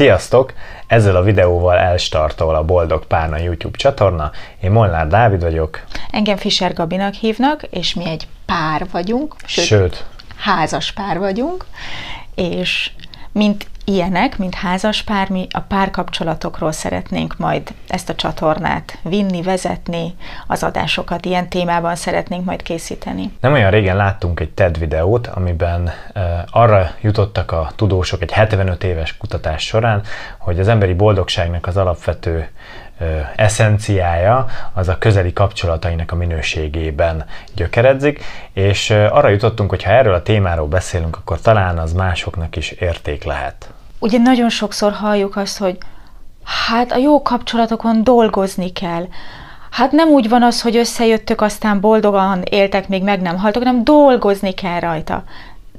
Sziasztok! Ezzel a videóval elstartol a Boldog Párna YouTube csatorna. Én Molnár Dávid vagyok. Engem Fischer Gabinak hívnak, és mi egy pár vagyunk, sőt, sőt. házas pár vagyunk, és mint ilyenek, mint házaspár, mi a párkapcsolatokról szeretnénk majd ezt a csatornát vinni, vezetni, az adásokat ilyen témában szeretnénk majd készíteni. Nem olyan régen láttunk egy TED videót, amiben uh, arra jutottak a tudósok egy 75 éves kutatás során, hogy az emberi boldogságnak az alapvető eszenciája az a közeli kapcsolatainak a minőségében gyökeredzik, és arra jutottunk, hogy ha erről a témáról beszélünk, akkor talán az másoknak is érték lehet. Ugye nagyon sokszor halljuk azt, hogy hát a jó kapcsolatokon dolgozni kell. Hát nem úgy van az, hogy összejöttök, aztán boldogan éltek, még meg nem haltok, hanem dolgozni kell rajta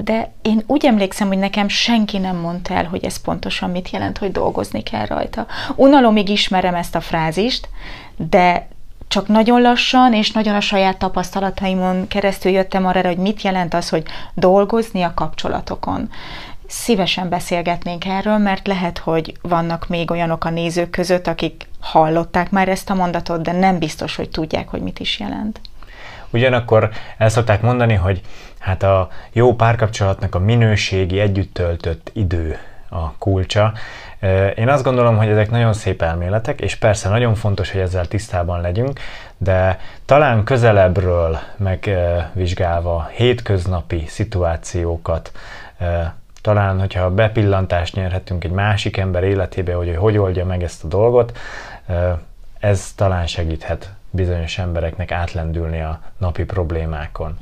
de én úgy emlékszem, hogy nekem senki nem mondta el, hogy ez pontosan mit jelent, hogy dolgozni kell rajta. Unalomig ismerem ezt a frázist, de csak nagyon lassan és nagyon a saját tapasztalataimon keresztül jöttem arra, hogy mit jelent az, hogy dolgozni a kapcsolatokon. Szívesen beszélgetnénk erről, mert lehet, hogy vannak még olyanok a nézők között, akik hallották már ezt a mondatot, de nem biztos, hogy tudják, hogy mit is jelent. Ugyanakkor el szokták mondani, hogy hát a jó párkapcsolatnak a minőségi együtt töltött idő a kulcsa. Én azt gondolom, hogy ezek nagyon szép elméletek, és persze nagyon fontos, hogy ezzel tisztában legyünk, de talán közelebbről megvizsgálva hétköznapi szituációkat, talán, hogyha bepillantást nyerhetünk egy másik ember életébe, hogy hogy oldja meg ezt a dolgot, ez talán segíthet bizonyos embereknek átlendülni a napi problémákon.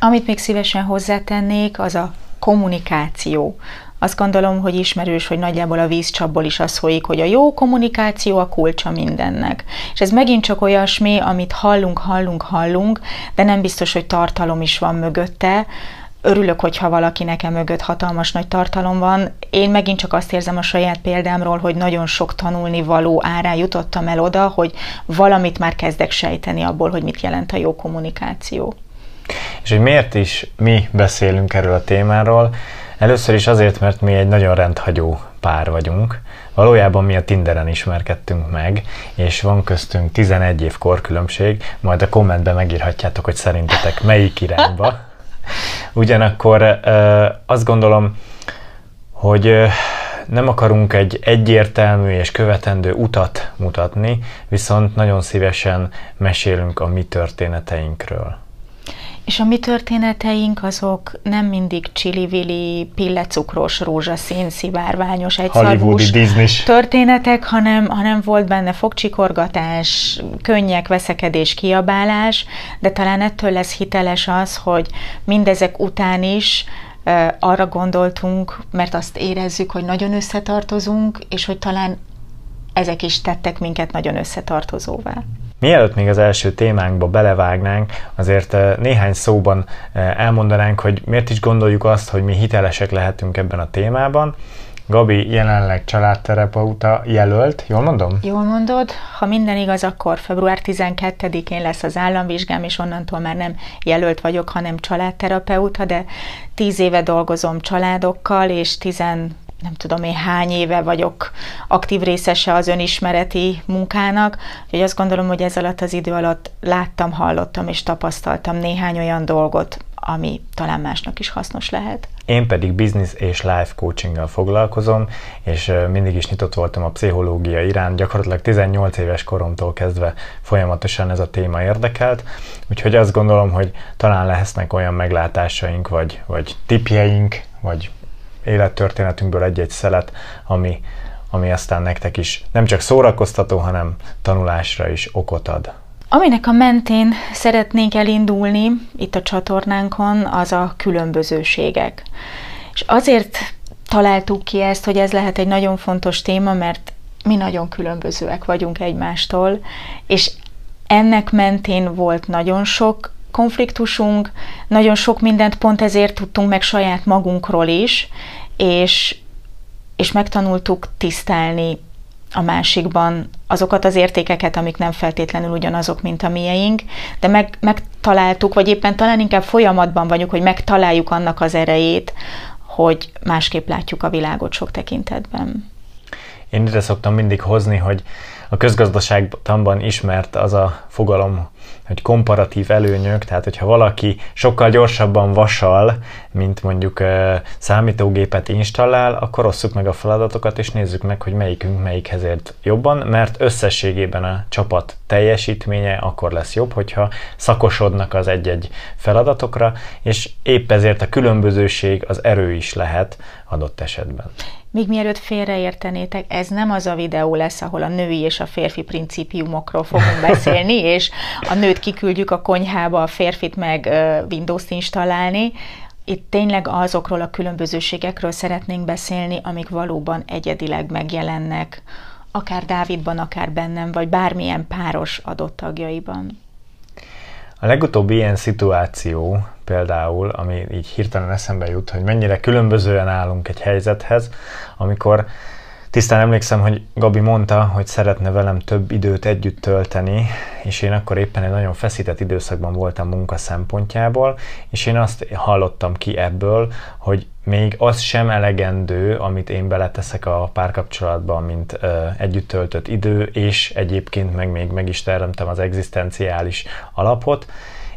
Amit még szívesen hozzátennék, az a kommunikáció. Azt gondolom, hogy ismerős, hogy nagyjából a vízcsapból is az folyik, hogy a jó kommunikáció a kulcsa mindennek. És ez megint csak olyasmi, amit hallunk, hallunk, hallunk, de nem biztos, hogy tartalom is van mögötte. Örülök, hogyha valaki nekem mögött hatalmas nagy tartalom van. Én megint csak azt érzem a saját példámról, hogy nagyon sok tanulni való árán jutottam el oda, hogy valamit már kezdek sejteni abból, hogy mit jelent a jó kommunikáció. És hogy miért is mi beszélünk erről a témáról? Először is azért, mert mi egy nagyon rendhagyó pár vagyunk. Valójában mi a Tinderen ismerkedtünk meg, és van köztünk 11 év korkülönbség, majd a kommentben megírhatjátok, hogy szerintetek melyik irányba. Ugyanakkor azt gondolom, hogy nem akarunk egy egyértelmű és követendő utat mutatni, viszont nagyon szívesen mesélünk a mi történeteinkről. És a mi történeteink azok nem mindig csili-vili, pillecukros, rózsaszín, szivárványos, egyszarvús történetek, hanem, hanem volt benne fogcsikorgatás, könnyek, veszekedés, kiabálás, de talán ettől lesz hiteles az, hogy mindezek után is arra gondoltunk, mert azt érezzük, hogy nagyon összetartozunk, és hogy talán ezek is tettek minket nagyon összetartozóvá. Mielőtt még az első témánkba belevágnánk, azért néhány szóban elmondanánk, hogy miért is gondoljuk azt, hogy mi hitelesek lehetünk ebben a témában. Gabi jelenleg családterapeuta jelölt, jól mondom? Jól mondod. Ha minden igaz, akkor február 12-én lesz az államvizsgám, és onnantól már nem jelölt vagyok, hanem családterapeuta, de tíz éve dolgozom családokkal, és tizen nem tudom én hány éve vagyok aktív részese az önismereti munkának, hogy azt gondolom, hogy ez alatt az idő alatt láttam, hallottam és tapasztaltam néhány olyan dolgot, ami talán másnak is hasznos lehet. Én pedig business és life coachinggal foglalkozom, és mindig is nyitott voltam a pszichológia iránt, gyakorlatilag 18 éves koromtól kezdve folyamatosan ez a téma érdekelt, úgyhogy azt gondolom, hogy talán lehetnek olyan meglátásaink, vagy, vagy tipjeink, vagy élettörténetünkből egy-egy szelet, ami, ami aztán nektek is nem csak szórakoztató, hanem tanulásra is okot ad. Aminek a mentén szeretnénk elindulni itt a csatornánkon, az a különbözőségek. És azért találtuk ki ezt, hogy ez lehet egy nagyon fontos téma, mert mi nagyon különbözőek vagyunk egymástól, és ennek mentén volt nagyon sok konfliktusunk, nagyon sok mindent pont ezért tudtunk meg saját magunkról is, és, és megtanultuk tisztelni a másikban azokat az értékeket, amik nem feltétlenül ugyanazok, mint a mieink, de meg, megtaláltuk, vagy éppen talán inkább folyamatban vagyunk, hogy megtaláljuk annak az erejét, hogy másképp látjuk a világot sok tekintetben. én ide szoktam mindig hozni, hogy a közgazdaságtanban ismert az a fogalom, hogy komparatív előnyök, tehát hogyha valaki sokkal gyorsabban vasal, mint mondjuk számítógépet installál, akkor osszuk meg a feladatokat, és nézzük meg, hogy melyikünk melyikhez ért jobban, mert összességében a csapat teljesítménye akkor lesz jobb, hogyha szakosodnak az egy-egy feladatokra, és épp ezért a különbözőség az erő is lehet adott esetben. Még mielőtt félreértenétek, ez nem az a videó lesz, ahol a női és a férfi principiumokról fogunk beszélni, és a nőt kiküldjük a konyhába, a férfit meg Windows-t installálni. Itt tényleg azokról a különbözőségekről szeretnénk beszélni, amik valóban egyedileg megjelennek, akár Dávidban, akár bennem, vagy bármilyen páros adott tagjaiban. A legutóbbi ilyen szituáció például, ami így hirtelen eszembe jut, hogy mennyire különbözően állunk egy helyzethez, amikor Tisztán emlékszem, hogy Gabi mondta, hogy szeretne velem több időt együtt tölteni, és én akkor éppen egy nagyon feszített időszakban voltam munka szempontjából, és én azt hallottam ki ebből, hogy még az sem elegendő, amit én beleteszek a párkapcsolatban, mint ö, együtt töltött idő, és egyébként meg még meg is teremtem az egzisztenciális alapot,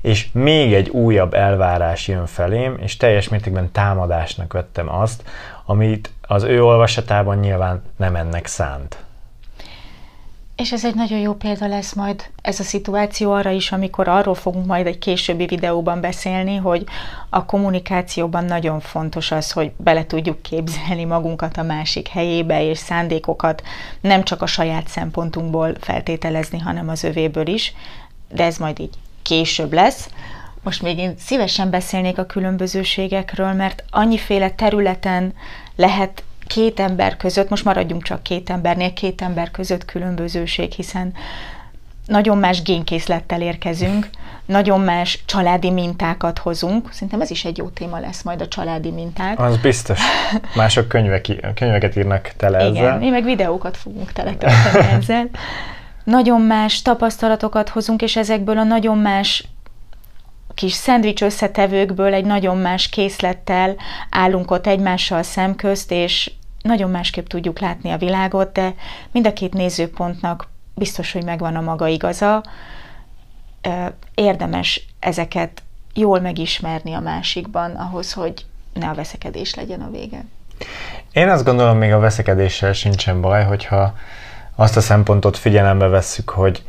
és még egy újabb elvárás jön felém, és teljes mértékben támadásnak vettem azt, amit az ő olvasatában nyilván nem ennek szánt. És ez egy nagyon jó példa lesz majd ez a szituáció arra is, amikor arról fogunk majd egy későbbi videóban beszélni, hogy a kommunikációban nagyon fontos az, hogy bele tudjuk képzelni magunkat a másik helyébe, és szándékokat nem csak a saját szempontunkból feltételezni, hanem az övéből is, de ez majd így később lesz. Most még én szívesen beszélnék a különbözőségekről, mert annyiféle területen lehet két ember között, most maradjunk csak két embernél, két ember között különbözőség, hiszen nagyon más génkészlettel érkezünk, nagyon más családi mintákat hozunk. Szerintem ez is egy jó téma lesz majd a családi minták. Az biztos. Mások könyvek, könyveket írnak tele ezzel. Igen, mi meg videókat fogunk teletölteni ezzel. Nagyon más tapasztalatokat hozunk, és ezekből a nagyon más kis szendvics összetevőkből egy nagyon más készlettel állunk ott egymással szemközt, és nagyon másképp tudjuk látni a világot, de mind a két nézőpontnak biztos, hogy megvan a maga igaza. Érdemes ezeket jól megismerni a másikban, ahhoz, hogy ne a veszekedés legyen a vége. Én azt gondolom, még a veszekedéssel sincsen baj, hogyha azt a szempontot figyelembe vesszük, hogy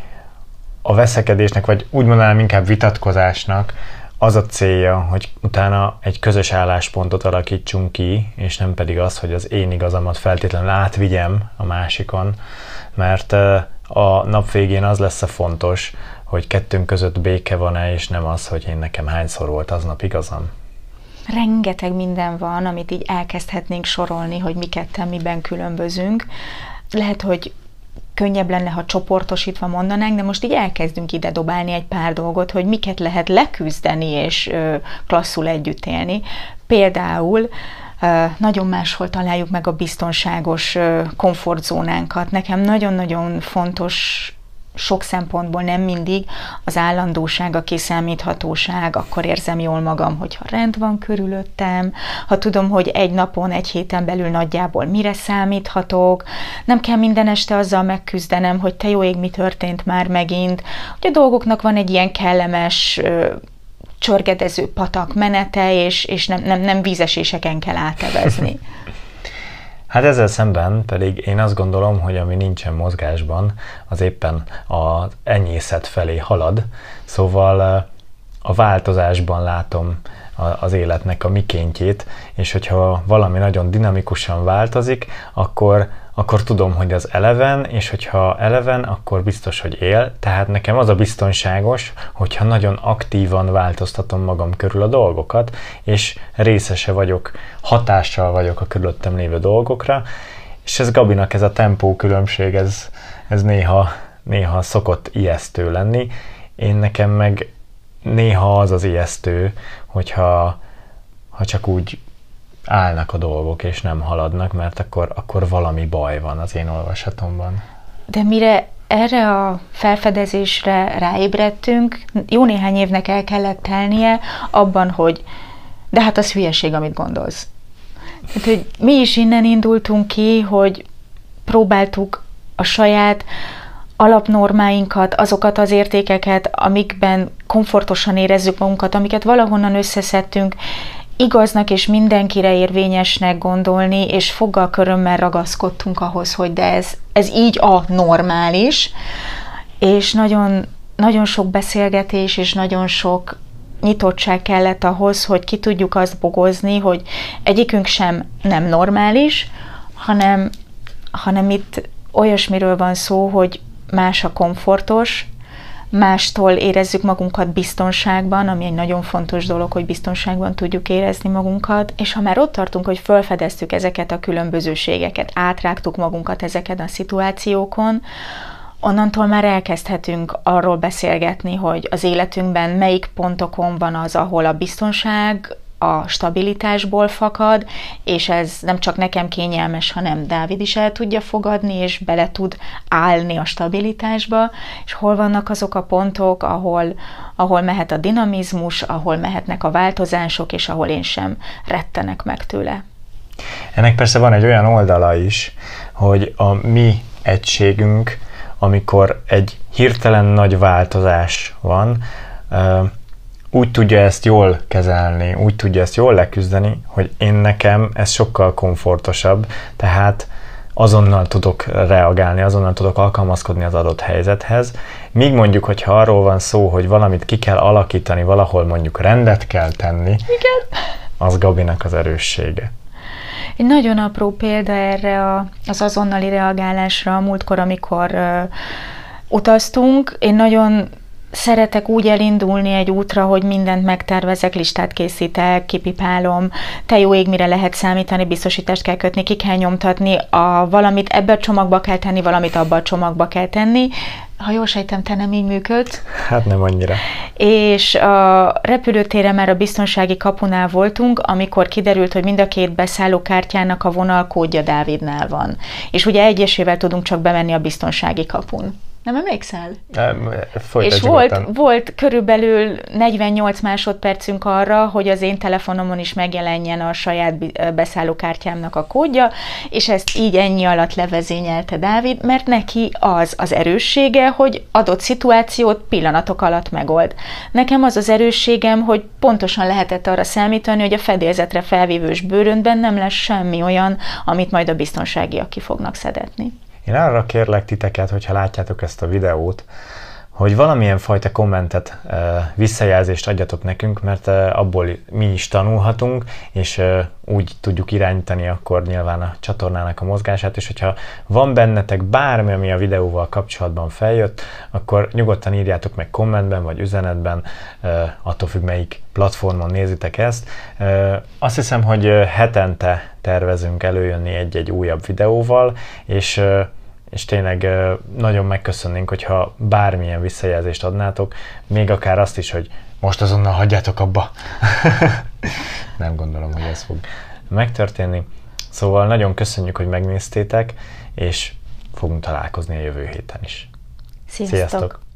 a veszekedésnek, vagy úgy mondanám inkább vitatkozásnak az a célja, hogy utána egy közös álláspontot alakítsunk ki, és nem pedig az, hogy az én igazamat feltétlenül átvigyem a másikon, mert a nap végén az lesz a fontos, hogy kettőnk között béke van-e, és nem az, hogy én nekem hányszor volt aznap igazam. Rengeteg minden van, amit így elkezdhetnénk sorolni, hogy mi ketten miben különbözünk. Lehet, hogy könnyebb lenne, ha csoportosítva mondanánk, de most így elkezdünk ide dobálni egy pár dolgot, hogy miket lehet leküzdeni és klasszul együtt élni. Például nagyon máshol találjuk meg a biztonságos komfortzónánkat. Nekem nagyon-nagyon fontos sok szempontból nem mindig az állandóság, a kiszámíthatóság, akkor érzem jól magam, hogyha rend van körülöttem, ha tudom, hogy egy napon, egy héten belül nagyjából mire számíthatok, nem kell minden este azzal megküzdenem, hogy te jó ég, mi történt már megint, hogy a dolgoknak van egy ilyen kellemes csörgedező patak menete, és, és nem, nem, nem vízeséseken kell átevezni. Hát ezzel szemben pedig én azt gondolom, hogy ami nincsen mozgásban, az éppen az enyészet felé halad, szóval a változásban látom az életnek a mikéntjét, és hogyha valami nagyon dinamikusan változik, akkor akkor tudom, hogy az eleven, és hogyha eleven, akkor biztos, hogy él. Tehát nekem az a biztonságos, hogyha nagyon aktívan változtatom magam körül a dolgokat, és részese vagyok, hatással vagyok a körülöttem lévő dolgokra, és ez Gabinak ez a tempó különbség, ez, ez néha, néha szokott ijesztő lenni. Én nekem meg néha az az ijesztő, hogyha ha csak úgy állnak a dolgok, és nem haladnak, mert akkor, akkor valami baj van az én olvasatomban. De mire erre a felfedezésre ráébredtünk, jó néhány évnek el kellett telnie abban, hogy de hát az hülyeség, amit gondolsz. Tehát, hogy mi is innen indultunk ki, hogy próbáltuk a saját alapnormáinkat, azokat az értékeket, amikben komfortosan érezzük magunkat, amiket valahonnan összeszedtünk, igaznak és mindenkire érvényesnek gondolni, és foggal körömmel ragaszkodtunk ahhoz, hogy de ez, ez így a normális, és nagyon, nagyon sok beszélgetés és nagyon sok nyitottság kellett ahhoz, hogy ki tudjuk azt bogozni, hogy egyikünk sem nem normális, hanem, hanem itt olyasmiről van szó, hogy más a komfortos, mástól érezzük magunkat biztonságban, ami egy nagyon fontos dolog, hogy biztonságban tudjuk érezni magunkat, és ha már ott tartunk, hogy felfedeztük ezeket a különbözőségeket, átrágtuk magunkat ezeken a szituációkon, onnantól már elkezdhetünk arról beszélgetni, hogy az életünkben melyik pontokon van az, ahol a biztonság a stabilitásból fakad, és ez nem csak nekem kényelmes, hanem Dávid is el tudja fogadni, és bele tud állni a stabilitásba, és hol vannak azok a pontok, ahol, ahol mehet a dinamizmus, ahol mehetnek a változások, és ahol én sem rettenek meg tőle. Ennek persze van egy olyan oldala is, hogy a mi egységünk, amikor egy hirtelen nagy változás van, úgy tudja ezt jól kezelni, úgy tudja ezt jól leküzdeni, hogy én nekem ez sokkal komfortosabb, tehát azonnal tudok reagálni, azonnal tudok alkalmazkodni az adott helyzethez. Míg mondjuk, hogyha arról van szó, hogy valamit ki kell alakítani, valahol mondjuk rendet kell tenni, Igen. az Gabinak az erőssége. Egy nagyon apró példa erre a, az azonnali reagálásra a múltkor, amikor uh, utaztunk. Én nagyon szeretek úgy elindulni egy útra, hogy mindent megtervezek, listát készítek, kipipálom, te jó ég, mire lehet számítani, biztosítást kell kötni, ki kell nyomtatni, a, valamit ebbe a csomagba kell tenni, valamit abba a csomagba kell tenni. Ha jól sejtem, te nem így működsz. Hát nem annyira. És a repülőtére már a biztonsági kapunál voltunk, amikor kiderült, hogy mind a két beszállókártyának a vonalkódja Dávidnál van. És ugye egyesével tudunk csak bemenni a biztonsági kapun. Nem emlékszel? Nem, és volt, volt körülbelül 48 másodpercünk arra, hogy az én telefonomon is megjelenjen a saját beszállókártyámnak a kódja, és ezt így ennyi alatt levezényelte Dávid, mert neki az az erőssége, hogy adott szituációt pillanatok alatt megold. Nekem az az erősségem, hogy pontosan lehetett arra számítani, hogy a fedélzetre felvívős bőröntben nem lesz semmi olyan, amit majd a biztonságiak ki fognak szedetni. Én arra kérlek titeket, hogyha látjátok ezt a videót, hogy valamilyen fajta kommentet, visszajelzést adjatok nekünk, mert abból mi is tanulhatunk, és úgy tudjuk irányítani akkor nyilván a csatornának a mozgását, és hogyha van bennetek bármi, ami a videóval kapcsolatban feljött, akkor nyugodtan írjátok meg kommentben, vagy üzenetben, attól függ, melyik platformon nézitek ezt. Azt hiszem, hogy hetente tervezünk előjönni egy-egy újabb videóval, és és tényleg nagyon megköszönnénk, hogyha bármilyen visszajelzést adnátok, még akár azt is, hogy most azonnal hagyjátok abba. Nem gondolom, hogy ez fog megtörténni. Szóval nagyon köszönjük, hogy megnéztétek, és fogunk találkozni a jövő héten is. Sziasztok! Sziasztok.